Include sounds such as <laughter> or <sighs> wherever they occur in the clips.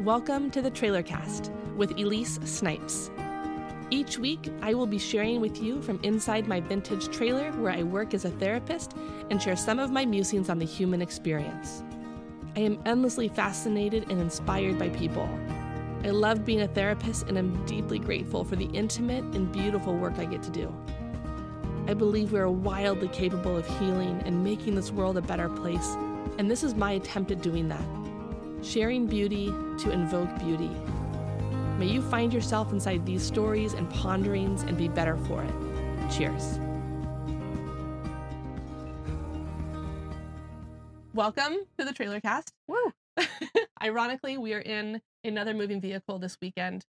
Welcome to the Trailer Cast with Elise Snipes. Each week, I will be sharing with you from inside my vintage trailer where I work as a therapist and share some of my musings on the human experience. I am endlessly fascinated and inspired by people. I love being a therapist and am deeply grateful for the intimate and beautiful work I get to do. I believe we are wildly capable of healing and making this world a better place, and this is my attempt at doing that sharing beauty to invoke beauty. May you find yourself inside these stories and ponderings and be better for it. Cheers. Welcome to the Trailer Cast. Woo! <laughs> Ironically, we are in another moving vehicle this weekend,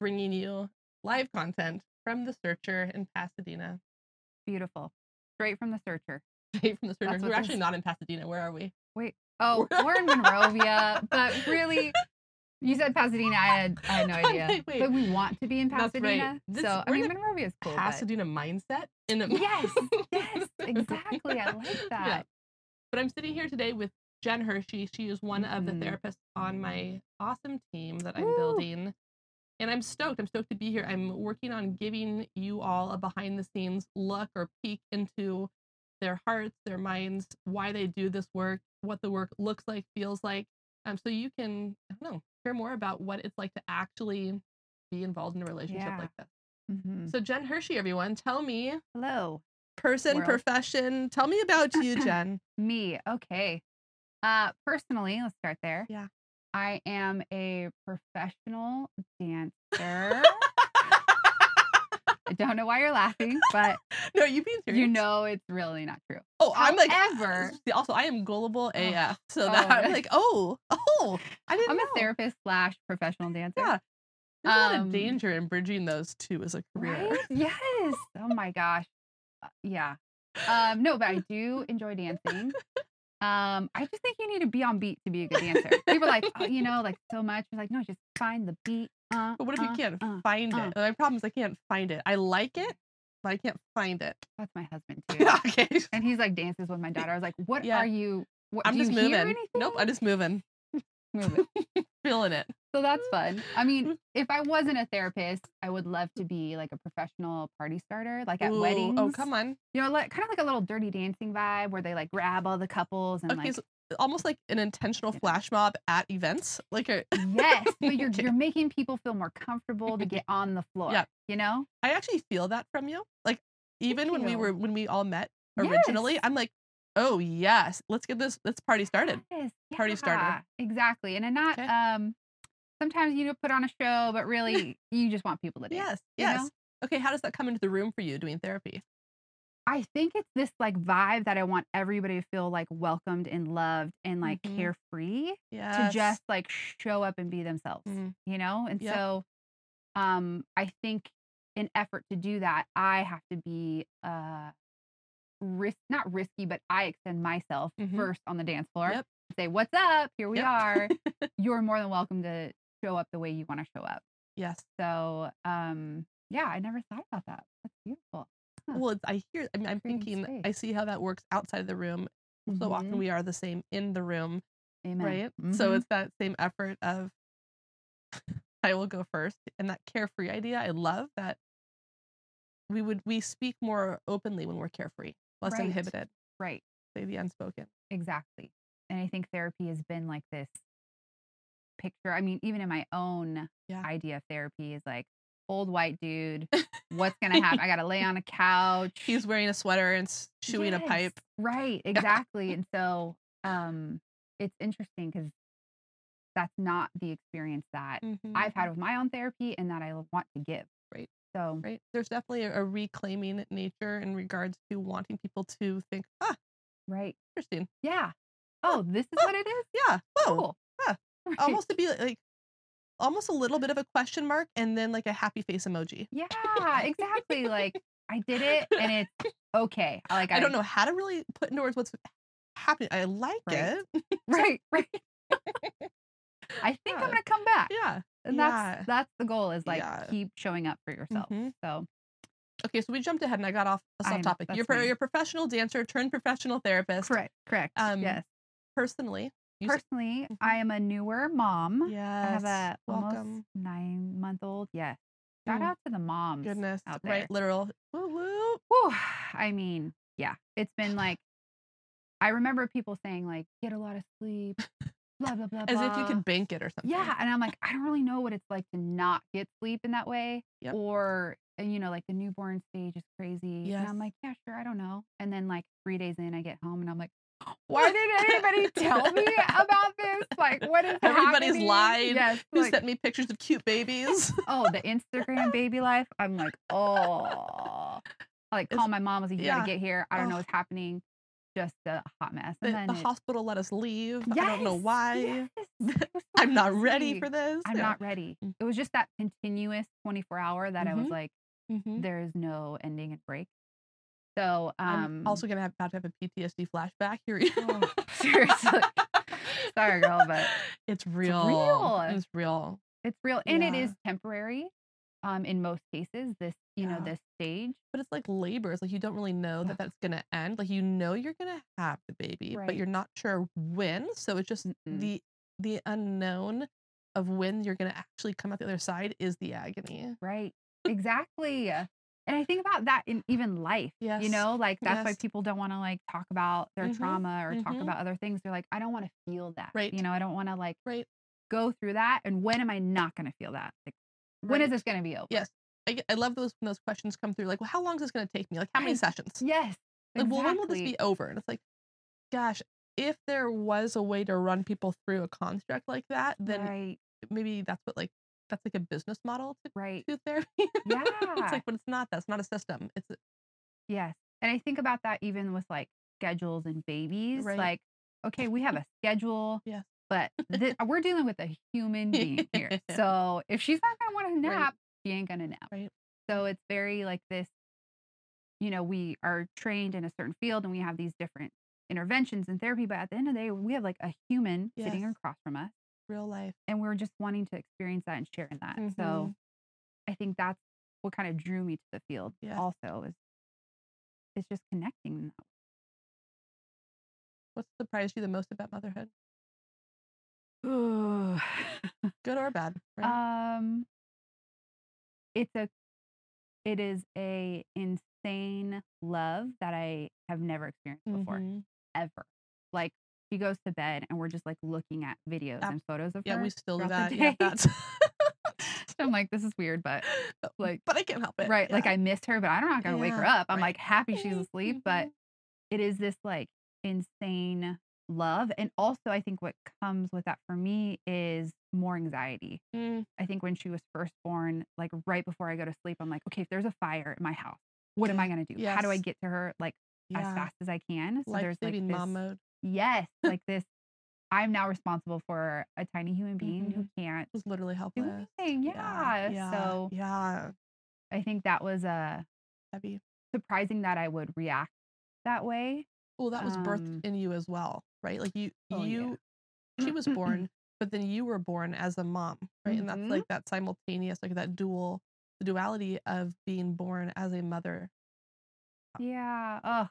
bringing you live content from the Searcher in Pasadena. Beautiful. Straight from the searcher. From the. That's We're actually this- not in Pasadena. Where are we? Wait. <laughs> Oh, we're in Monrovia, but really, you said Pasadena. I had I had no <laughs> idea. like, wait. but we want to be in That's right. Pasadena. This- so I mean, Monrovia is cool. but- Pasadena mindset in a Yes, yes, <laughs> exactly. I like that. Yeah. But I'm sitting here today with Jen Hershey. She is one of the Mhm. therapists on my awesome team that I'm Woo. building. And I'm stoked. I'm stoked to be here. I'm working on giving you all a behind the scenes look or peek into their hearts, their minds, why they do this work, what the work looks like, feels like. Um, so you can, I don't know, hear more about what it's like to actually be involved in a relationship Yeah. like this. Mhm. So Jen Hershey, everyone, tell me Hello, person, World. profession. Tell me about you, <laughs> Jen. me. Okay. Uh, personally, let's start there. Yeah. I am a professional <laughs> dancer. I don't know why you're laughing, but <laughs> no, you being serious? you know it's really not true. Oh, I'm like. ever. <laughs> also, I am gullible Oh. AF, so Oh, that I'm really? like, oh, oh, I didn't I'm know. a therapist slash professional dancer. Yeah, there's a lot of Um, danger in bridging those two as a career. Right? Yes. Oh my gosh. Uh, Yeah. Um, no, but I do enjoy dancing. Um, I just think you need to be on beat to be a good dancer. People are like, oh, you <laughs> know, like so much. It's like, no, just find the beat. Uh, But what if you uh, can't uh. find uh. it? My problem is I can't find it. I like it, but I can't find it. That's my husband <laughs> too. okay, and he's like dances with my daughter. I was like, what Yeah. are you? What, I'm do just you moving. Nope, I'm just moving, <laughs> Move it. <laughs> feeling it. So that's fun. I mean, if I wasn't a therapist, I would love to be like a professional party starter, like at Ooh, weddings. Oh, come on. You know, like kind of like a little dirty dancing vibe where they like grab all the couples and Okay, like so almost like an intentional Yeah. flash mob at events, like a. Yes, <laughs> but you're you're making people feel more comfortable to get <laughs> on the floor. Yeah. You know? I actually feel that from you. Like even when we were when we all met originally, Yes. I'm like, oh yes, let's get this let's party started. Yes, Party starter. yeah, Exactly. And I'm not Okay. um sometimes you know put on a show, but really <laughs> you just want people to dance. Yes, you know? yes. Okay, how does that come into the room for you doing therapy? I think it's this like vibe that I want everybody to feel like welcomed and loved and like Mhm. carefree Yeah. to just like show up and be themselves. Mhm. You know? And Yep. so um I think in effort to do that, I have to be uh risk not risky, but I extend myself Mhm. first on the dance floor. Yep. Say, What's up? Here we Yep. are. <laughs> You're more than welcome to show up the way you want to show up. yes. So um yeah, I never thought about that. That's beautiful. Well, it's, I hear. I mean, I'm thinking. I see how that works outside of the room. So often Mhm. we are the same in the room, Amen. right? So Mhm. it's that same effort of <laughs> I will go first, and that carefree idea. I love that. We would we speak more openly when we're carefree, less Right. inhibited. right. Say the unspoken. Exactly. And I think therapy has been like this picture. I mean, even in my own Yeah. idea of therapy is like old white dude. What's gonna happen? <laughs> I gotta lay on a couch. He's wearing a sweater and chewing a pipe. Right, <laughs> exactly. and so um it's interesting because that's not the experience that I've had with my own therapy and that I want to give. Right. So right? There's definitely a, a reclaiming nature in regards to wanting people to think, ah, right. interesting. Yeah. Oh, this is what it is? Yeah. Whoa. Cool. <laughs> Right. Almost to be like almost a little bit of a question mark and then like a happy face emoji. Yeah, <laughs> exactly. like I did it and it's okay. I Like I, don't know how to really put into words what's happening. I like Right. it. Right, right. <laughs> I think Yeah. I'm gonna come back. Yeah. And yeah. that's that's the goal is like Yeah. keep showing up for yourself. Mhm. So Okay, so we jumped ahead and I got off us I off topic. You're, you're a professional dancer turned professional therapist. correct, correct. Um, yes. Personally, Personally, Mhm. I am a newer mom. yes. I have a almost nine month old. Yes. Shout Mm, out to the moms. Goodness, out there. right? Literal. Woo woo. Whew, I mean, yeah, it's been <sighs> like, I remember people saying like, get a lot of sleep, blah blah blah. As if you could bank it or something. Yeah, and I'm like, I don't really know what it's like to not get sleep in that way, Yep. or uh, you know, like the newborn stage is crazy. And I'm like, yeah, sure, I don't know. And then like three days in, I get home and I'm like, why did anybody tell me about this? Like, what is Everybody's happening? lied. Yes. Who like, sent me pictures of cute babies? <laughs> oh, the Instagram baby life. I'm like, oh, I like It's- call my mom. I was like, you yeah. gotta get here. I don't know what's happening. Just a hot mess. the, And then the it- hospital let us leave. I don't know why. yes, <laughs> so I'm not ready for this. I'm Yeah. not ready. Mm. It was just that continuous 24 hour that I was Mhm. like, Mhm. there's no ending and break. So, um, I'm also gonna have about to have a PTSD flashback here. Oh, <laughs> <laughs> seriously. Sorry, girl, but it's real. real. It's real. it's real and it Yeah. is temporary. Um, in most cases, this you know this stage, But it's like labor. It's like you don't really know that that's gonna end. Like you know you're gonna have the baby, but you're not sure when. So it's just Mm-mm. the the unknown of when you're gonna actually come out the other side is the agony. right? Exactly. And I think about that in even life. Yes. You know, like that's why people don't want to like talk about their Mhm, trauma or talk mhm. about other things. They're like, I don't want to feel that. Right. You know, I don't want to like Right. go through that. And when am I not going to feel that? Like, when is this going to be over? Yes. I, I love those when those questions come through. Like, well, how long is this gonna take me? Like, how many Right. sessions? Yes. Like, well, when will this be over? And it's like, gosh, if there was a way to run people through a construct like that, then right. maybe that's what like that's like a business model to Right. to therapy. <laughs> Yeah. it's like, but it's not. That's not a system. It's a- Yes. And I think about that even with like schedules and babies. Right. Like, okay, we have a schedule. Yes. But th- <laughs> we're dealing with a human being here. <laughs> So if she's not going to want to Right. nap, she ain't going to nap. Right. So it's very like this, you know, we are trained in a certain field and we have these different interventions and therapy. But at the end of the day, we have like a human sitting across from us real life. and we're just wanting to experience that and share in that. Mhm. So I think that's what kind of drew me to the field Yes. also is it's just connecting. What surprised you the most about motherhood, way. <sighs> good or bad? Right? um it's a it is a insane love that I have never experienced before Mhm. ever. Like she goes to bed and we're just like looking at videos and photos of Yeah, her. Yeah, we still do that. <laughs> Yeah, that's. <laughs> I'm like, this is weird, but like but I can't help it. right, like. I missed her, but I'm not gonna wake her up. I'm right. like happy she's asleep, but it is this like insane love. And also I think what comes with that for me is more anxiety. Mm, I think when she was first born, like right before I go to sleep, I'm like, okay, if there's a fire in my house, what am I <laughs> gonna do? How do I get to her like as fast as I can? So Life there's like this, mom mode. Yes, like this. I'm now responsible for a tiny human being who Mm-hmm. can't Was literally do helpless. anything. Yeah. yeah. So yeah, I think that was a heavy. surprising that I would react that way. Well, that was birthed Um, in you as well, right? Like you, Oh, yeah. you, she was <clears throat> born, but then you were born as a mom, right? And that's Mhm. like that simultaneous, like that dual, the duality of being born as a mother. Yeah. Oh,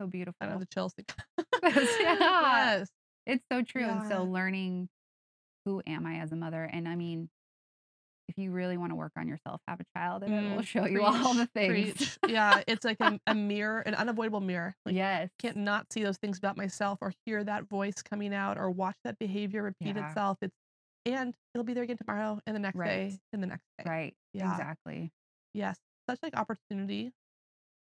so beautiful. I know the chills. <laughs> <laughs> Yeah. Yes. It's so true. And so learning who am I as a mother? And I mean, if you really want to work on yourself, have a child and it will Mm, show you all the things. preach. Yeah, it's like a, a mirror, an unavoidable mirror. <laughs> Like yes. can't not see those things about myself or hear that voice coming out or watch that behavior repeat Yeah. itself. It's and it'll be there again tomorrow and the next Right. day and the next day. Right. Yeah. Exactly. Yes. Such like opportunity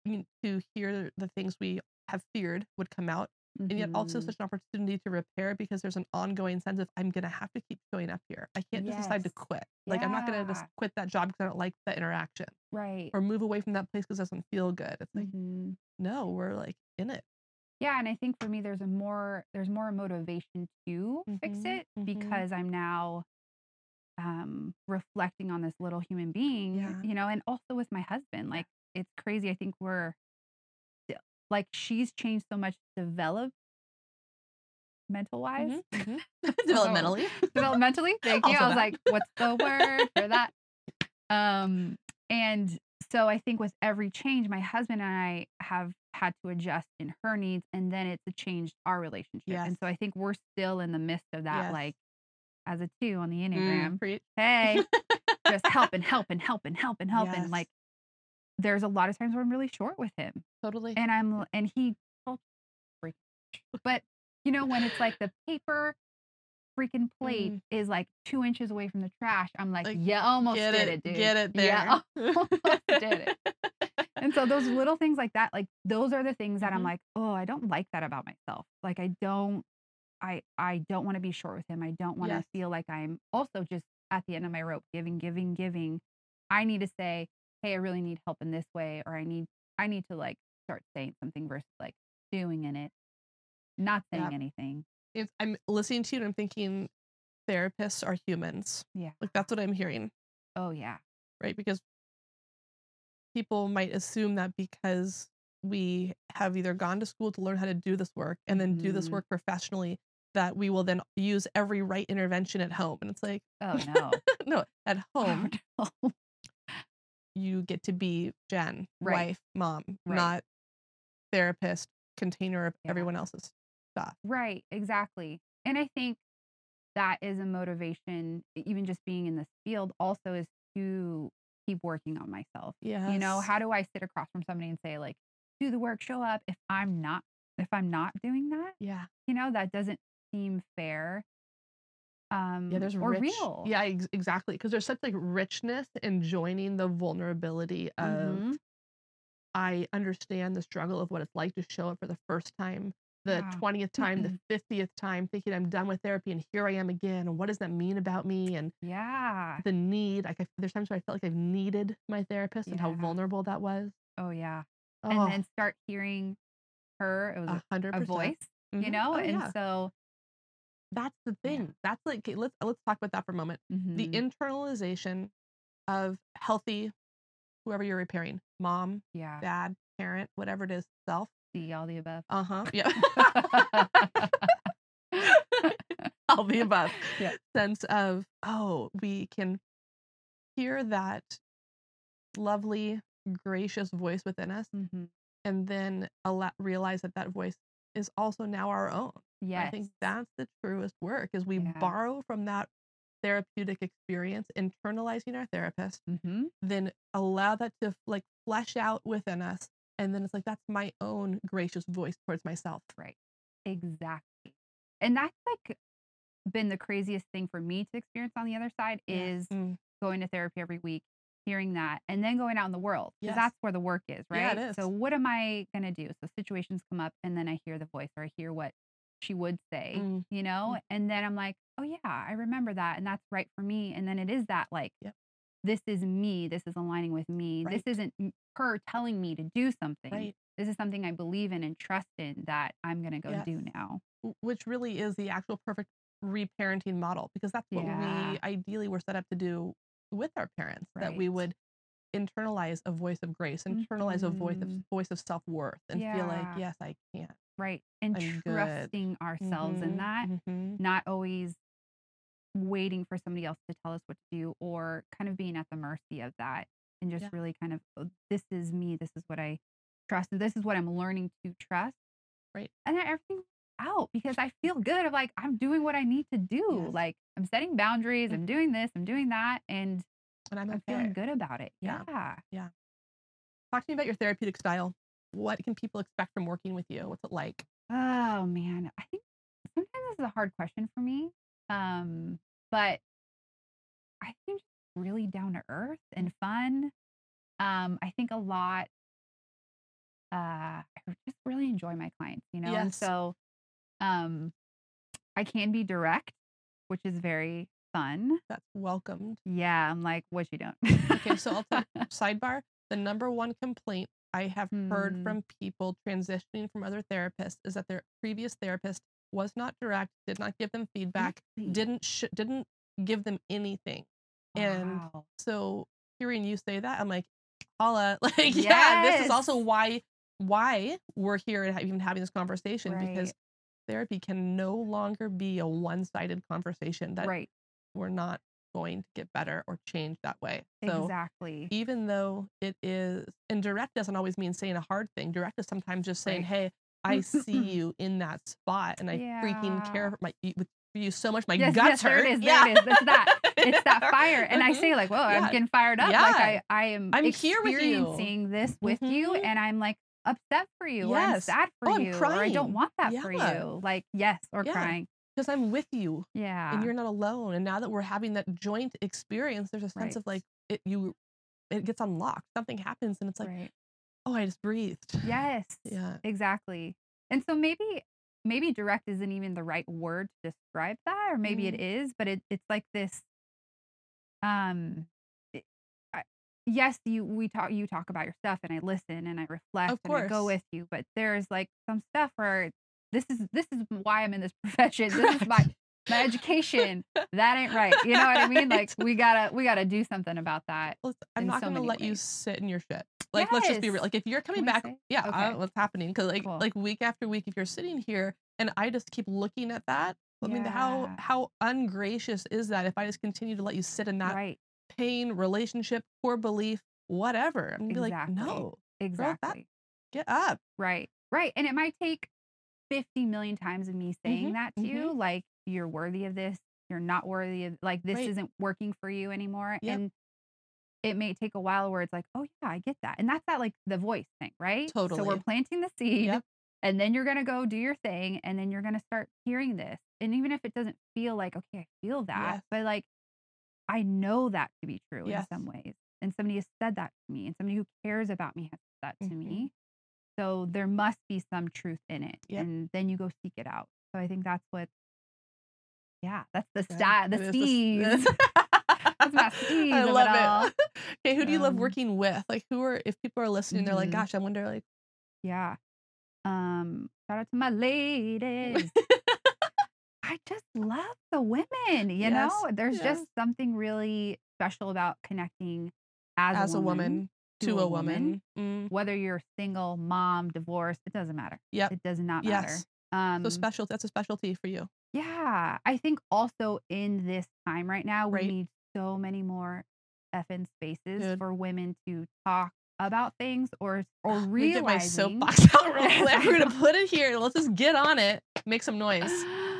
I mean, to hear the things we have feared would come out. And yet also Mhm. such an opportunity to repair because there's an ongoing sense of I'm gonna have to keep showing up here. I can't just decide to quit. Like I'm not gonna just quit that job because I don't like that interaction right. or move away from that place because it doesn't feel good. It's like Mhm. no, we're like in it. Yeah, and I think for me, there's a more there's more motivation to fix Mhm, it mhm. because I'm now um reflecting on this little human being, Yeah. you know, and also with my husband. Like it's crazy. I think we're like she's changed so much developed mental wise. Mhm, mhm. <laughs> Developmentally. <laughs> developmentally. Thank you. Also I was that. like, what's the word for that? Um, and so I think with every change, my husband and I have had to adjust in her needs, and then it's changed our relationship. Yes. And so I think we're still in the midst of that, Yes. like as a two on the Mm, Enneagram. preach. Hey, <laughs> just help and help and help and help and help. Yes. And like, there's a lot of times where I'm really short with him, Totally. and I'm and he, <laughs> but you know when it's like the paper freaking plate Mm. is like two inches away from the trash, I'm like, Like, yeah, almost did it, it, dude. get it there. Yeah, <laughs> almost did it. And so those little things like that, like those are the things that I'm Mhm. like, oh, I don't like that about myself. Like I don't, I I don't want to be short with him. I don't want to Yes. feel like I'm also just at the end of my rope, giving, giving, giving. I need to say, hey, I really need help in this way, or I need I need to like start saying something versus like doing in it, not saying Yep. anything. It's, I'm listening to you and I'm thinking therapists are humans. Yeah. Like that's what I'm hearing, Oh yeah. right? Because people might assume that because we have either gone to school to learn how to do this work and then do this Mhm. work professionally, that we will then use every right intervention at home. And it's like, Oh no. <laughs> no, at <laughs> home. <laughs> you get to be Jen, Right. wife, mom, Right. not therapist, container of Yeah. everyone else's stuff. Right, exactly. And I think that is a motivation, even just being in this field, also is to keep working on myself. Yeah. You know, how do I sit across from somebody and say, like, do the work, show up if I'm not if I'm not doing that? Yeah. You know, that doesn't seem fair. Um Yeah, there's or rich. real. Yeah, ex- exactly. Because there's such like richness in joining the vulnerability of Mhm. I understand the struggle of what it's like to show up for the first time, the Wow. 20th time, the 50th time, thinking I'm done with therapy and here I am again. And what does that mean about me? And Yeah. the need. Like I, there's times where I felt like I've needed my therapist and how vulnerable that was. Oh yeah. Oh, And then start hearing her. It was a a, hundred a voice, you Mhm. know? Oh, and yeah. so that's the Yeah. thing. That's like okay, let's let's talk about that for a moment. the mhm, internalization of healthy whoever you're repairing mom yeah. dad parent whatever it is self See all the above. uh-huh yeah <laughs> all the above <laughs> Yeah. sense of oh we can hear that lovely gracious voice within us Mhm. and then allow, realize that that voice is also now our own Yes. i think that's the truest work is we Yeah. borrow from that therapeutic experience internalizing our therapist hmm then allow that to like flesh out within us and then it's like that's my own gracious voice towards myself Right. Exactly. And that's like been the craziest thing for me to experience on the other side is Mm, going to therapy every week, hearing that, and then going out in the world because Yes. that's where the work is, Yeah, right? So what am I gonna do? So situations come up, and then I hear the voice or I hear what she would say, mm, you know, and then I'm like, oh yeah, I remember that, and that's right for me. And then it is that like, Yep. this is me. This is aligning with me. Right. This isn't her telling me to do something. right This is something I believe in and trust in that I'm gonna go do now. Which really is the actual perfect reparenting model because that's what Yeah. we ideally were set up to do with our parents that we would internalize a voice of grace internalize a voice of Mhm. voice of self-worth and feel like yes i can Right. And I'm good. trusting ourselves in Mhm, that, mhm. not always waiting for somebody else to tell us what to do or kind of being at the mercy of that and just Yeah. really kind of, "Oh, this is me. This is what I trust. This is what I'm learning to trust. Right. And then everything out because I feel good of like, I'm doing what I need to do. Yes. Like, I'm setting boundaries. Mm. I'm doing this. I'm doing that. And and i'm I'm feeling good about it. Yeah. Yeah. talk to me about your therapeutic style what can people expect from working with you what's it like Oh man, I think sometimes this is a hard question for me. Um, but I think just really down to earth and fun. Um, I think a lot. Uh, I just really enjoy my clients, you know, and Yes. so, um, I can be direct, which is very fun. that's welcomed Yeah, I'm like, what you don't. okay so i'll tell <laughs> sidebar the number one complaint i have heard Hmm. from people transitioning from other therapists is that their previous therapist was not direct did not give them feedback didn't sh- didn't give them anything. And so hearing you say that i'm like holla <laughs> like yeah this is also why why we're here and even having this conversation because therapy can no longer be a one-sided conversation that right. we're not going to get better or change that way. So exactly. even though it is, and direct doesn't always mean saying a hard thing. Direct is sometimes just saying, Right. "Hey, I see <laughs> you in that spot, and I freaking care for my with you so much. My Yes, guts yes, there hurt. it is, there it is. It's that. It's that <laughs> fire. And I Mhm. say like, well, I'm getting fired up. Like I, I am I'm here with you. Seeing this with you Mhm. and I'm like upset for you or I'm Yes. sad for Oh, I'm you or I don't want that for you. Like, yes, or Yeah. crying. Because I'm with you, Yeah. and you're not alone. And now that we're having that joint experience, there's a sense Right. of like it you, it gets unlocked. Something happens, and it's like, right. oh, I just breathed. Yes. <laughs> Yeah. Exactly. And so maybe maybe direct isn't even the right word to describe that, or maybe it Mm. is, but it, it's like this um it- I, yes, you we talk you talk about your stuff and I listen and I reflect and I go with you, but there's like some stuff where this is this is why I'm in this <laughs> profession. This is my my education. <laughs> That ain't right. You know what I mean? Like we gotta we gotta do something about that. I'm not so many let you sit in your shit. Like, let's just be real. Like, if you're coming back, yeah, uh, Okay. don't what's happening. Because like, Cool. like week after week, if you're sitting here and I just keep looking at that, I mean, how how ungracious is that? If I just continue to let you sit in that Right. pain, relationship, core belief, whatever, I'm gonna be like, Exactly. no, Exactly. get up. Right. Right. And it might take 50 million times of me saying Mhm, that to you, like, you're worthy of this. You're not worthy of, like, this Right. isn't working for you anymore. Yep. And it may take a while where it's like, oh, yeah, I get that. And that's that, like, the voice thing, right? totally So we're planting the seed. Yep. And then you're going to go do your thing. And then you're going to start hearing this. And even if it doesn't feel like, okay, I feel that, Yes. but like, I know that to be true Yes. in some ways. And somebody has said that to me. And somebody who cares about me has said that to Mhm. me. So there must be some truth in it. Yep. And then you go seek it out. So I think that's what, yeah, that's the Yeah, stat, the steez. <laughs> <laughs> That's my steez I of it love it. <laughs> okay, who do you love Um, working with? Like, who are if people are listening, they're like, Mhm. gosh, I wonder, like, Yeah. Um, shout out to my ladies. I just love the women, you know? There's yes. just something really special about connecting as, as a woman to a woman. Mm, Whether you're single, mom, divorced, it doesn't matter. Yeah. It does not matter. Yes. Um, So special. That's a specialty for you. Yeah, I think also in this time right now, we Right. need so many more effing spaces Dude. for women to talk about things or or Let me get my soapbox <laughs> out real quick. We're gonna <laughs> put it here. Let's just get on it. Make some noise.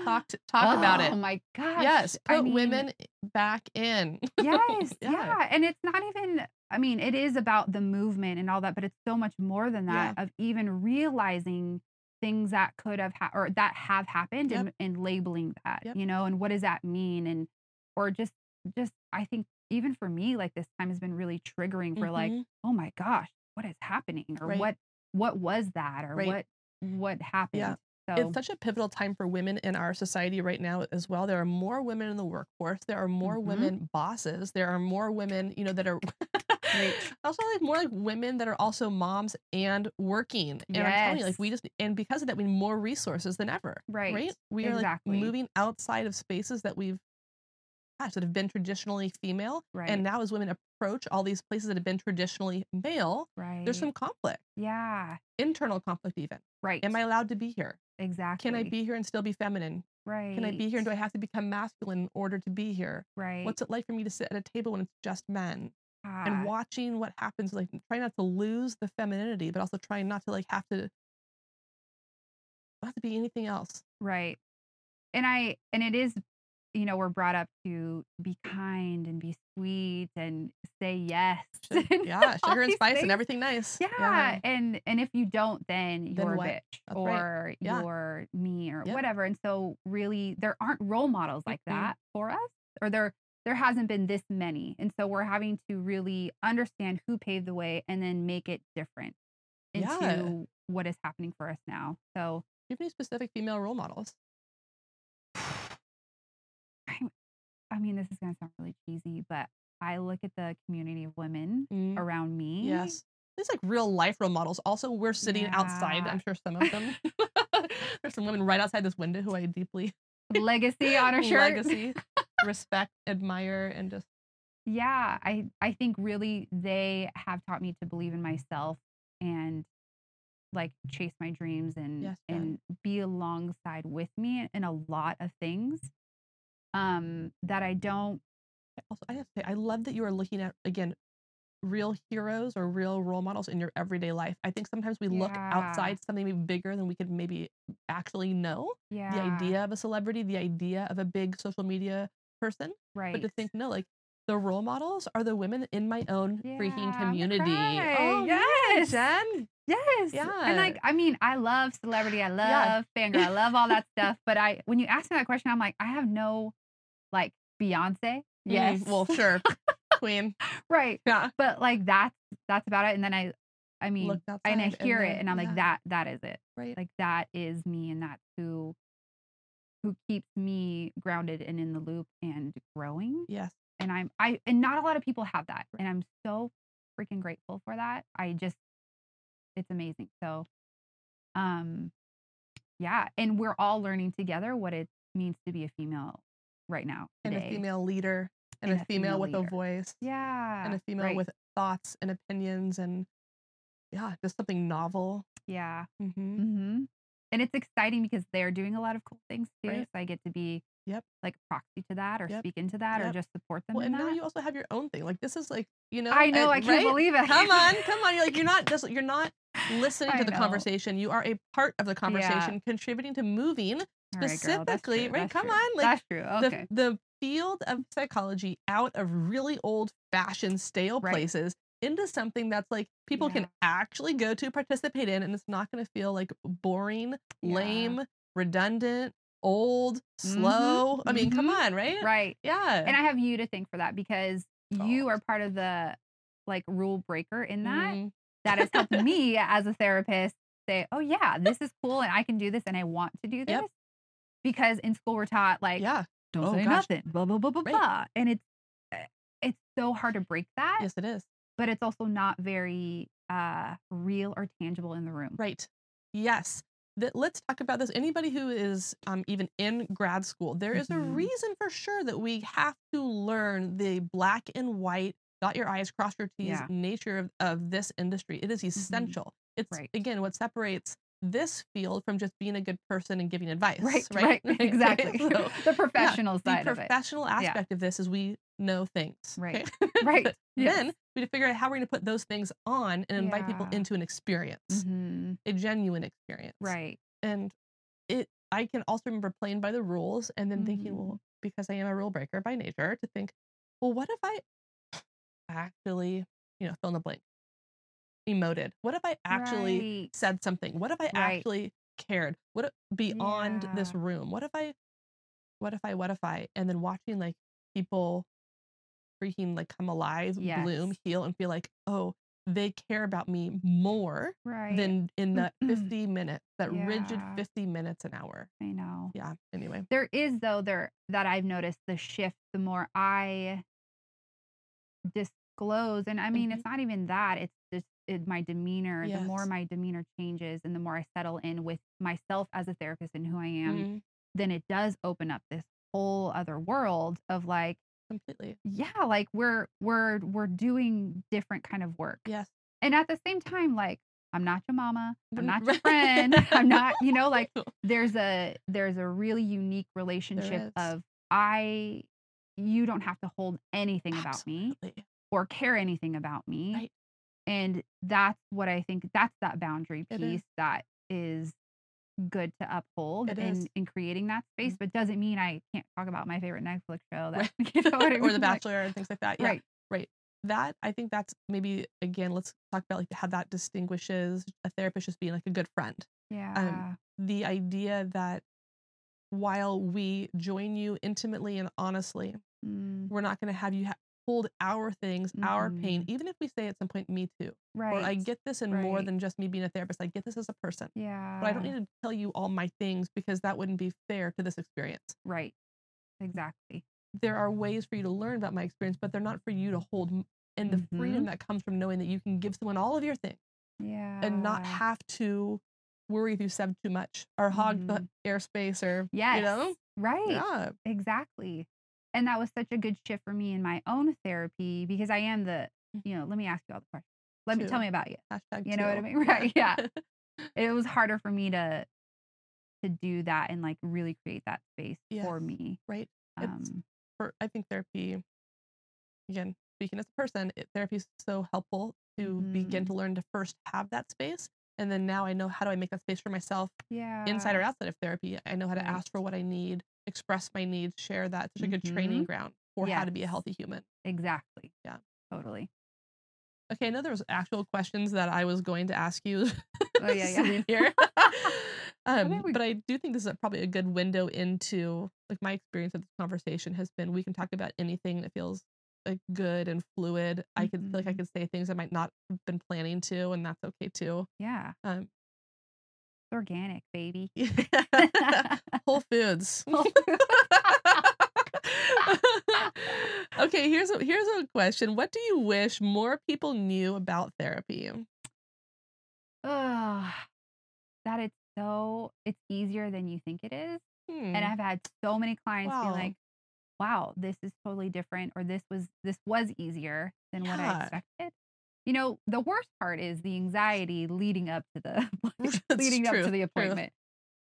Talk to, talk about it. Oh my gosh! Yes, I put mean, women back in. Yes, <laughs> Yeah. yeah. and it's not even. I mean, it is about the movement and all that, but it's so much more than that. Of even realizing things that could have ha- or that have happened Yep. and, and labeling that, Yep. you know, and what does that mean? And or just just I think even for me, like this time has been really triggering for like, Mhm. oh my gosh, what is happening, or Right. what what was that, or Right. what what happened. So It's such a pivotal time for women in our society right now as well. There are more women in the workforce. There are more Mhm. women bosses. There are more women, you know, that are <laughs> Also like more like women that are also moms and working. And I'm telling you, like we just and because of that, we need more resources than ever. Right. Right. We are Exactly. like moving outside of spaces that we've gosh, that have been traditionally female. right, And now as women approach all these places that have been traditionally male, right, there's some conflict. yeah, Internal conflict even. right. Am I allowed to be here? exactly? Can I be here and still be feminine? right? Can I be here and do I have to become masculine in order to be here? right? What's it like for me to sit at a table when it's just men? Ah, And watching what happens, like try not to lose the femininity, but also trying not to like have to not have to be anything else. right? And I and it is, you know, we're brought up to be kind and be sweet and say yes. <laughs> And yeah, sugar and spice and everything nice. Yeah, and and if you don't, then Then you're what? a bitch That's right. or Yeah. you're me or Yep. whatever. And so really, there aren't role models like Mm-mm. that for us, or there there hasn't been this many. And so we're having to really understand who paved the way and then make it different into Yeah. what is happening for us now. So Do you have any specific female role models? I, I mean, this is gonna sound really cheesy, but I look at the community of women Mm, around me. Yes. These like real life role models. Also, we're sitting outside. I'm sure some of them. <laughs> <laughs> There's some women right outside this window who I deeply Legacy on her <laughs> shirt. legacy, respect, admire, and just yeah i i think really they have taught me to believe in myself and like chase my dreams and Yes, and be alongside with me in a lot of things um that i don't also I have to say I love that you are looking at again real heroes or real role models in your everyday life. I think sometimes we look outside something maybe bigger than we could maybe actually know. Yeah. The idea of a celebrity, the idea of a big social media person, Right. but to think no, like the role models are the women in my own Yeah, freaking community. Oh Yes. man, Jen. Yes. Yeah. And like, I mean, I love celebrity. I love fangirl. I love all that <laughs> stuff. But I, when you ask me that question, I'm like, I have no, like, Beyonce. Yes. Mm, well, sure. Queen. <laughs> right. Yeah. But like, that's that's about it. And then I, I mean, and I and hear it, and I'm yeah. like, that that is it. Right. Like that is me, and that's who, who keeps me grounded and in the loop and growing. yes. and I'm I and not a lot of people have that and I'm so freaking grateful for that. I just it's amazing. So um yeah, and we're all learning together what it means to be a female right now And a female leader and, And a a female, female with a voice Yeah. and a female right. with thoughts and opinions and yeah, just something novel. yeah. Mm-hmm. Mhm. And it's exciting because they're doing a lot of cool things too. Right. So I get to be Yep. like proxy to that or Yep. speak into that or just support them Well, and now you also have your own thing. Like this is like you know. I know, and- I can't right? believe it. Come on, come on. You're like you're <laughs> not just you're not <laughs> listening I to the know. conversation. You are a part of the conversation, contributing to moving All right, girl, specifically, right? Come true. on, like, that's true. the Okay. the field of psychology out of really old fashioned stale Right. places into something that's like people Yeah. can actually go to participate in and it's not going to feel like boring Yeah. lame redundant old slow i mean come mhm. on right right. yeah And I have you to thank for that because you Oh. are part of the like rule breaker in that. Mm, That has helped <laughs> me as a therapist say, oh, yeah, this is cool and I can do this and I want to do this. Yep. Because in school we're taught, like, yeah don't Oh, say gosh. nothing, blah, blah, blah, blah, Right. blah. And it's, uh, it's so hard to break that, yes it is but it's also not very uh, real or tangible in the room. Right. Yes. That let's talk about this. Anybody who is um, even in grad school, there is a Mhm. reason for sure that we have to learn the black and white, dot your I's, cross your T's Yeah. nature of, of this industry. It is essential. It's Right. again what separates this field from just being a good person and giving advice. Right, <laughs> Right. right, <laughs> exactly. <laughs> So, the professional the side of it. The professional aspect of this is we know things. Right. okay? Right. Yes. Then we have to figure out how we're going to put those things on and invite people into an experience, Mhm. a genuine experience. Right. And it, I can also remember playing by the rules and then thinking, Mhm. well, because I am a rule breaker by nature, to think, well, what if I actually, you know, fill in the blank, emoted? What if I actually Right. said something? What if I Right. actually cared? What if beyond this room? What if I, what if I, what if I, and then watching like people freaking like come alive, bloom, heal, and feel like, oh, they care about me more Right. than in that 50 minutes, that rigid 50 minutes an hour. I know. Yeah. Anyway. There is though there that I've noticed the shift the more I disclose and I mean Mhm. it's not even that it's my demeanor the more my demeanor changes and the more I settle in with myself as a therapist and who I am Mhm. then it does open up this whole other world of like Completely. yeah like we're we're we're doing different kind of work Yes. and at the same time like I'm not your mama I'm Mm, not your friend <laughs> I'm not you know like <laughs> there's a there's a really unique relationship of I you don't have to hold anything about me or care anything about me. Right. And that's what I think that's that boundary It piece is. that is good to uphold It in is. in creating that space, Mhm. but doesn't mean I can't talk about my favorite Netflix show that Right. you <laughs> know I mean? <laughs> or The Like, Bachelor and things like that. Yeah. Right. That I think that's maybe again. Let's talk about like how that distinguishes a therapist just being like a good friend. Yeah. The idea that while we join you intimately and honestly, Mm, we're not going to have you ha- hold our things, our pain, Mhm. even if we say at some point, "Me too," right. or "I get this in more than just me being a therapist. I get this as a person." yeah. But I don't need to tell you all my things because that wouldn't be fair to this experience. Right. Exactly. there are ways for you to learn about my experience, but they're not for you to hold. And the Mm-hmm. freedom that comes from knowing that you can give someone all of your things Yeah. and not have to worry if you said too much or hog the airspace or, Yes. you know? Right. Yeah. Exactly. And that was such a good shift for me in my own therapy because I am the, you know, let me ask you all the questions. Let me tell me about you. Hashtag You know what I mean? <laughs> Right, yeah. <laughs> It was harder for me to to do that and like really create that space Yes, for me. right. It's- Um For I think therapy again, speaking as a person, it, therapy is so helpful to begin Mhm. to learn to first have that space. And then now I know how do I make that space for myself Yeah. inside or outside of therapy. I know how to Right. ask for what I need, express my needs, share that. It's such a good training ground for how to be a healthy human. Exactly. Yeah. Totally. Okay, I know there was actual questions that I was going to ask you Oh <laughs> yeah, yeah. <laughs> here. <laughs> um, think we- but I do think this is a- probably a good window into like my experience of this conversation has been we can talk about anything that feels like good and fluid. I could feel like I Mhm. could say things I might not have been planning to, and that's okay too. yeah. Um, organic, baby. <laughs> Whole Foods. <laughs> <laughs> okay, here's a here's a question. What do you wish more people knew about therapy? Ugh, that it's so it's easier than you think it is. Hmm. And I've had so many clients Wow. be like, "Wow, this is totally different," or "This was this was easier than what I expected." You know, the worst part is the anxiety leading up to the <laughs> <laughs> leading up to the true. appointment.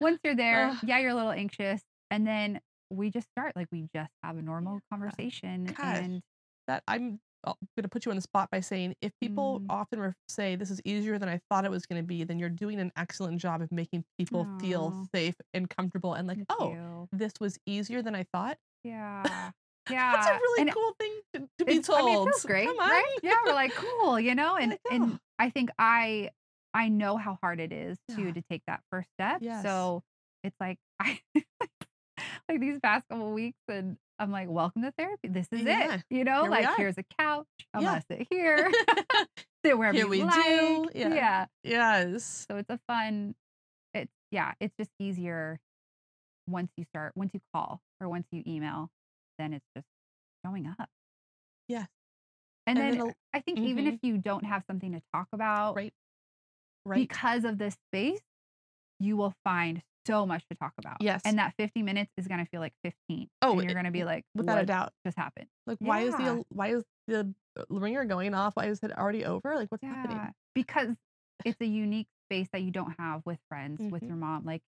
Once you're there, Ugh. yeah, you're a little anxious, and then we just start like we just have a normal conversation, and that I'm going to put you on the spot by saying if people Mm. often say this is easier than I thought it was going to be, then you're doing an excellent job of making people feel safe and comfortable and like, thank oh, you. this was easier than I thought. yeah, yeah, That's a really and cool thing to, to be told. I mean, it feels great, right? <laughs> Yeah, we're like cool, you know, and oh. and oh. I think I I know how hard it is Yeah. to to take that first step. Yes. So it's like <laughs> I like these past couple weeks, and I'm like, welcome to therapy. This is Yeah, it. You know, here like here's a couch. I'm Yeah. gonna sit <laughs> here, sit wherever Here you we like. do, yeah. yeah. yes. So it's a fun. It's yeah. It's just easier once you start once you call or once you email. Then it's just showing up. Yes. And, And then, I think even mhm. if you don't have something to talk about Right. Right. because of this space, you will find so much to talk about. Yes. And that 50 minutes is going to feel like 15. Oh, and you're going to be like, Without a doubt. just happened? Like, why is the why is the ringer going off? Why is it already over? Like, what's Yeah. happening? Because <sighs> it's a unique space that you don't have with friends, with Mhm. your mom. Like,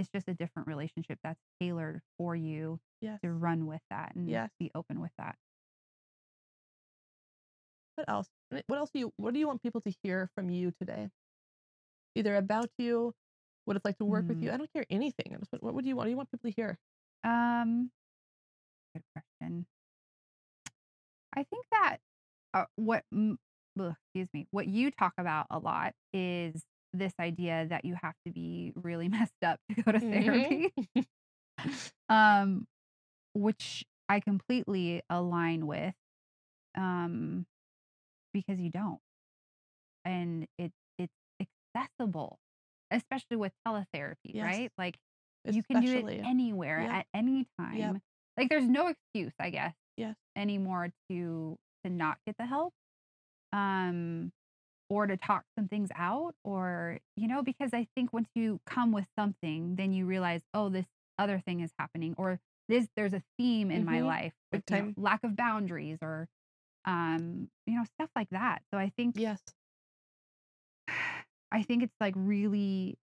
it's just a different relationship that's tailored for you Yes. to run with that and Yes. be open with that. What else? What else do you what do you want people to hear from you today? Either about you, what it's like to work with you. Mm. I don't care anything. Just, what, what would you want? What do you want people to hear? Um, good question. I think that uh, what ugh, excuse me, what you talk about a lot is this idea that you have to be really <laughs> messed up to go to Mhm. therapy. <laughs> <laughs> um, which I completely align with. Um, because you don't, and it it's accessible, especially with teletherapy, Yes. right? Like you can do it anywhere Yeah. at any time. Like there's no excuse, I guess, Yes. anymore to to not get the help. Um or to talk some things out or you know because I think once you come with something then you realize oh this other thing is happening or this there's a theme in my Mhm. life with, you know, lack of boundaries or um you know stuff like that. So I think Yes. I think it's like really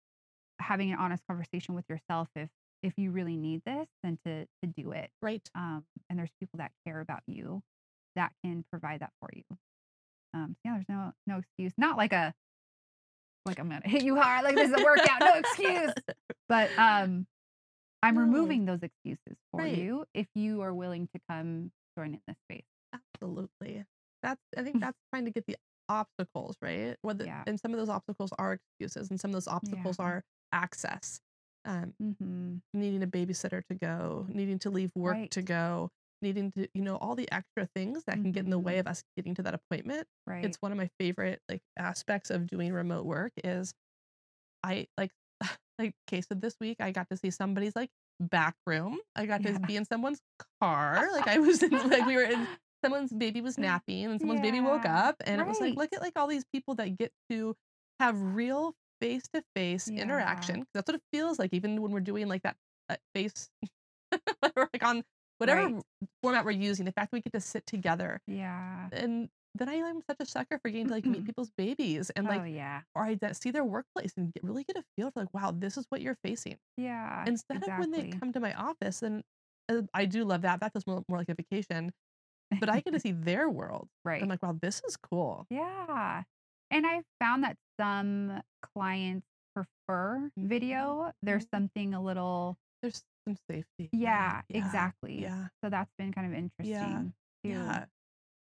having an honest conversation with yourself if if you really need this then to to do it Right. um and there's people that care about you that can provide that for you um yeah there's no no excuse not like a like i'm gonna hit you hard like this is a workout no excuse but um i'm removing those excuses for Right. you if you are willing to come join in this space Absolutely. That's I think <laughs> that's trying to get the obstacles, right? Whether Yeah. and some of those obstacles are excuses and some of those obstacles Yeah. are access. Um, mm-hmm. needing a babysitter to go, needing to leave work Right. to go, needing to, you know, all the extra things that can get in the way of us getting to that appointment. right It's one of my favorite like aspects of doing remote work is I like <laughs> like okay, so this week I got to see somebody's like back room. I got Yeah. to be in someone's car. Like I was <laughs> in like we were in someone's baby was napping and someone's baby woke up and it was like look at like all these people that get to have real face to face Yeah. interaction that's what it feels like even when we're doing like that uh, face <laughs> like on whatever Right. format we're using the fact that we get to sit together yeah and then I am such a sucker for getting to like meet <clears throat> people's babies and like oh yeah or I get- see their workplace and get, really get a feel for like wow this is what you're facing yeah instead of when they come to my office and uh, I do love that that feels more, more like a vacation but I get to <laughs> see their world. right. I'm like, wow, this is cool. Yeah. And I found that some clients prefer Mhm. video. There's Mhm. something a little, There's some safety. yeah, yeah, exactly. Yeah. So that's been kind of interesting. too. Yeah.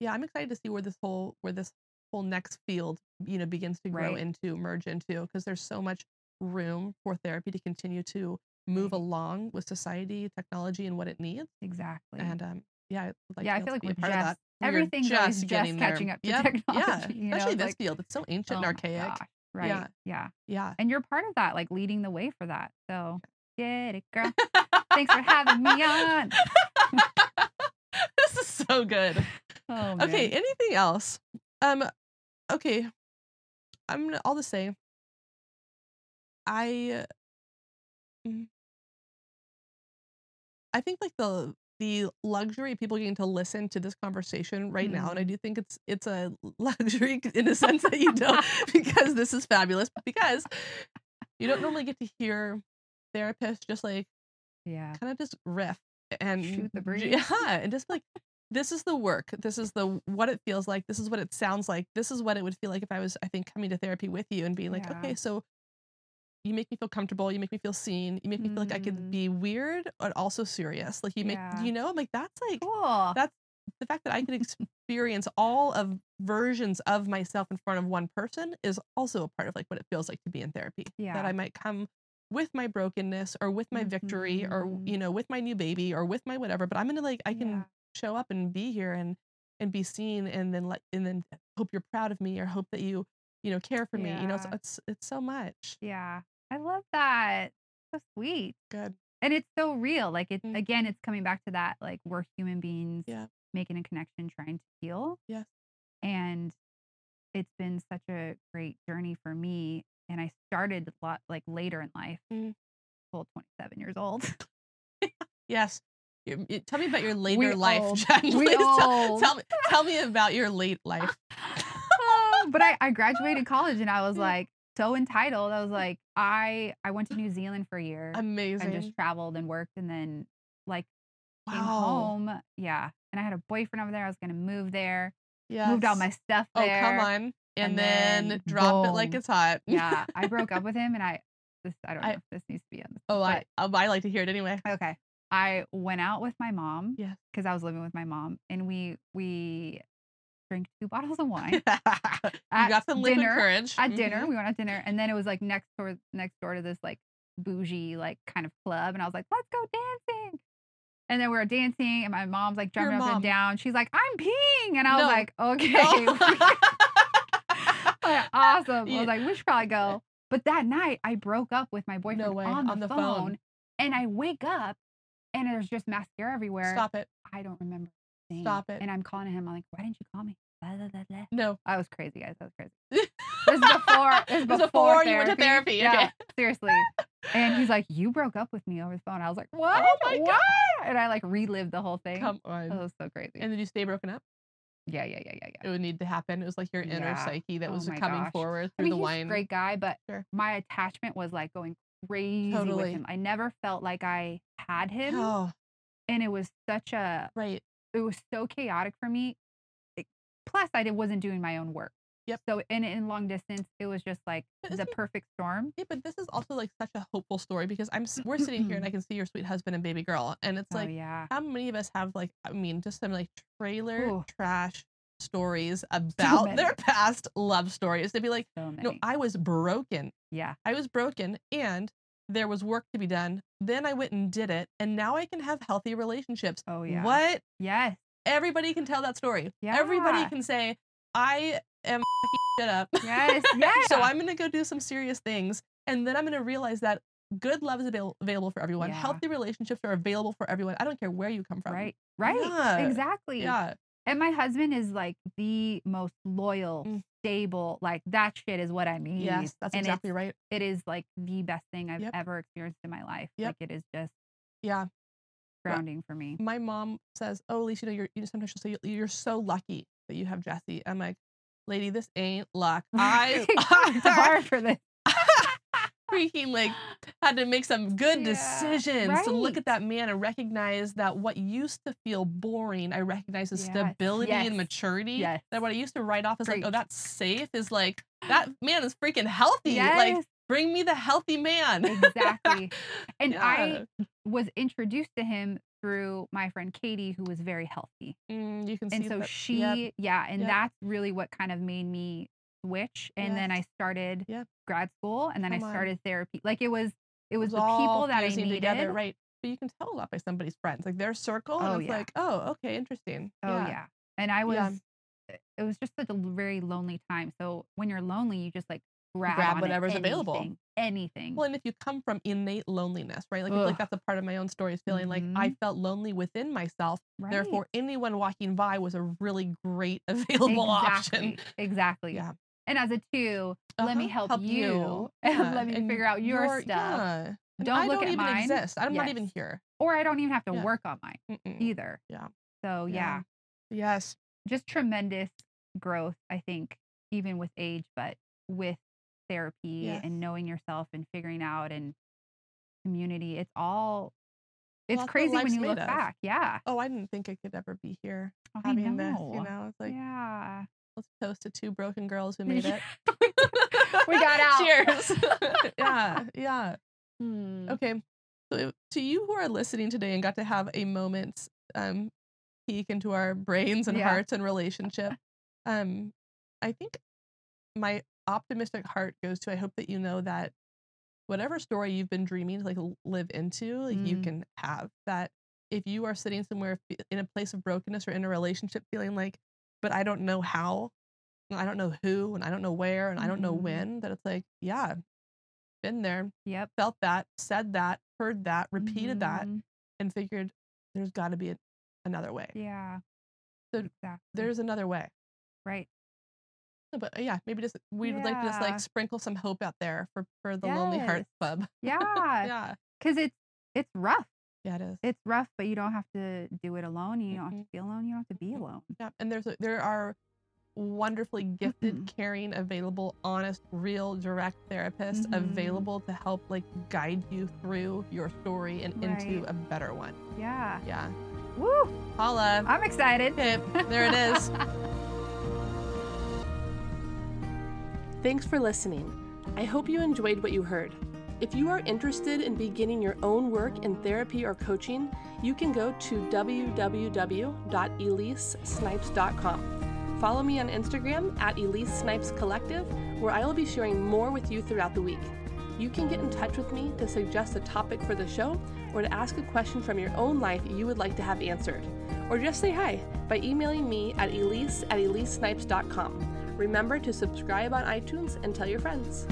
Yeah. I'm excited to see where this whole where this whole next field, you know, begins to grow Right. into, merge into, because there's so much room for therapy to continue to move Right. along with society, technology, and what it needs. Exactly. And um, yeah, like Yeah, I feel like to be a we're just- that. We are everything's always just getting there. catching up to Yep, technology, Yeah, <laughs> you know, especially it's this like, field. It's so ancient oh and archaic. gosh, Right. Yeah. Yeah. Yeah. And you're part of that, like leading the way for that. So get it, girl. Thanks for having me on. <laughs> this is so good. Oh, Okay, anything else? Um, okay. I'm gonna. I'll just. I. mm, I think like the the luxury of people getting to listen to this conversation right now, and I Mhm. do think it's it's a <laughs> luxury <laughs> in a sense that you don't because this is fabulous, but because you don't normally get to hear therapists just like Yeah. kind of just riff and Shoot the breeze. yeah and just like <laughs> this is the work this is the what it feels like this is what it sounds like this is what it would feel like if i was i think coming to therapy with you and being like Yeah. okay so you make me feel comfortable you make me feel seen you make me feel like i could be mm. weird but also serious like you make Yeah. you know i'm like that's like Cool. that's the fact that i could <laughs> experience all of versions of myself in front of one person is also a part of like what it feels like to be in therapy Yeah. that i might come with my brokenness or with my victory or you know with my new baby or with my whatever but i'm gonna like i can Yeah. show up and be here and and be seen and then let and then hope you're proud of me or hope that you you know care for me you know it's it's, it's so much Yeah. I love that. So sweet. good And it's so real. Like it's again, Mhm. it's coming back to that. Like we're human beings Yeah. making a connection, trying to heal. Yes. And it's been such a great journey for me. And I started a lot like later in life, Mhm. full 27 years old. <laughs> yes You- you- tell me about your later life old. <laughs> Jen. We tell, old. tell me tell me about your late life Oh, but I, I graduated college and I was <laughs> like so entitled. I was like, I I went to New Zealand for a year amazing and just traveled and worked and then like came wow home. Yeah. And I had a boyfriend over there. I was gonna move there. yes. Moved all my stuff there. oh come on and, and then, then drop it like it's hot <laughs> Yeah. I broke up with him and I this I don't know I- if this needs to be on this. oh I, but- oh, I like to hear it anyway okay. I went out with my mom Yeah, because I was living with my mom and we we drank two <laughs> bottles of wine. <laughs> you At got some dinner- courage at dinner. Mhm. We went out dinner, and then it was like next door, next door to this like bougie like kind of club, and I was like, "Let's go dancing." And then we were dancing, and my mom's like Your jumping up mom. and down. She's like, "I'm peeing," and I was like, "Okay. Like, <laughs> awesome." I was like, "We should probably go." But that night, I broke up with my boyfriend way, on the, on the phone, phone. and I wake up, and there's just mascara everywhere. Stop it. I don't remember. Stop it. And I'm calling him. I'm like, "Why didn't you call me?" Blah, blah, blah. No. I was crazy, guys. I was crazy. <laughs> This is before. This is before, before you went to therapy, Yeah, okay. seriously. And he's <laughs> like, "You broke up with me over the phone." I was like, "What? Oh my what?" And I like relived the whole thing. Come on. was so crazy. And did you stay broken up? Yeah, yeah, yeah, yeah, yeah. It would need to happen. It was like your inner Yeah. psyche that Oh was coming gosh. forward I through mean, the wine. a great guy, but Sure. my attachment was like going crazy Totally. with him. I never felt like I had him, Oh, and it was such a. right. It was so chaotic for me. It- plus, I did, wasn't doing my own work. Yep. So in in long distance, it was just like the perfect storm. Yeah, but this is also like such a hopeful story because I'm we're sitting here and I <clears throat> can see your sweet husband and baby girl, and it's oh like yeah. how many of us have like I mean just some like trailer Ooh. trash stories about their past love stories to be like, So no, I was broken. yeah. I was broken and there was work to be done. Then I went and did it, and now I can have healthy relationships. Oh yeah. What? Yes. Everybody can tell that story. Yeah. Everybody can say, I shit up. Yes. Yes. <laughs> so I'm gonna go do some serious things, and then I'm gonna realize that good love is avail- available for everyone. Yeah. Healthy relationships are available for everyone. I don't care where you come from. Right. Right. Yeah. Exactly. Yeah. And my husband is like the most loyal, Mm. stable. Like that shit is what I need. Yes, that's and exactly right. It is like the best thing I've Yep. ever experienced in my life. Yep. Like it is just Yeah. Grounding for me. My mom says, "Oh, Lisa, you know, you're you know, sometimes she'll say you're so lucky that you have Jesse." I'm like, "Lady, this ain't luck. <laughs> <laughs> I hard for this. <laughs> freaking like <gasps> had to make some good Yeah, decisions to look at that man and recognize that what used to feel boring, I recognize as Yes, stability and maturity. yes. That what I used to write off as like, oh, Preach. that's safe is like that <gasps> man is freaking healthy. Like bring me the healthy man. exactly. And I was introduced to him through my friend Katie, who was very healthy. Mm, you can see And so that- she, yep, yeah, and Yep. that's really what kind of made me switch. And then I started grad school, and then Come I on. started therapy. Like it was, it was it the all people that I needed. together, right? But you can tell a lot by somebody's friends, like their circle, Oh, and it's yeah. like, oh, okay, interesting. Oh yeah. And I was, Yeah. it was just such a very lonely time. So when you're lonely, you just like grab, grab whatever's available. anything, Anything. Well, and if you come from innate loneliness, right? Like, like that's a part of my own story is feeling like I Mhm. felt lonely within myself. right. Therefore, anyone walking by was a really great <laughs> available option. Exactly. Exactly. Yeah. And as a two, let me Uh-huh, help, you. and <laughs> Yeah, let me and figure out your, stuff. Yeah. Don't I look don't at even mine. exist. I'm not even here. Or I don't even have to Yeah. work on mine Mm-mm. either. Yeah. So yeah, Yes. just tremendous growth, I think, even with age, but with therapy Yes. and knowing yourself and figuring out and community. It's all it's what crazy when you look of. back. Yeah. Oh, I didn't think I could ever be here Oh, I having this. You know, it's like yeah. let's toast to two broken girls who <laughs> made it. <laughs> We got <laughs> out. Cheers. yeah. Yeah. Hmm. Okay. So to you who are listening today and got to have a moment um peek into our brains and Yeah. hearts and relationship, um, I think my optimistic heart goes to I hope that you know that whatever story you've been dreaming to like live into, like you Mm. can have. That if you are sitting somewhere in a place of brokenness or in a relationship feeling like, but I don't know how, I don't know who, and I don't know where, and I don't know Mhm. when, that it's like, yeah, been there, Yep. felt that, said that, heard that, repeated that, Mhm. and figured there's got to be a, another way. Yeah. So exactly. There's another way. right. But uh, yeah, maybe just we would like to just like sprinkle some hope out there for for the Lonely Hearts Yes. Club. <laughs> Yeah. yeah, Because it's it's rough. yeah, it is. It's rough, but you don't have to do it alone. You don't have to be alone. You don't have to be alone. Yeah, and there's a, there are wonderfully gifted, caring, available, honest, real, direct therapists Mhm. available to help like guide you through your story and into a better one. Yeah. Yeah, Woo! holla. I'm excited. There it is. <laughs> Thanks for listening. I hope you enjoyed what you heard. If you are interested in beginning your own work in therapy or coaching, you can go to www.elisesnipes.com. Follow me on Instagram at Elise Snipes Collective, where I will be sharing more with you throughout the week. You can get in touch with me to suggest a topic for the show or to ask a question from your own life you would like to have answered. Or just say hi by emailing me at elise at elisesnipes.com. Remember to subscribe on iTunes and tell your friends.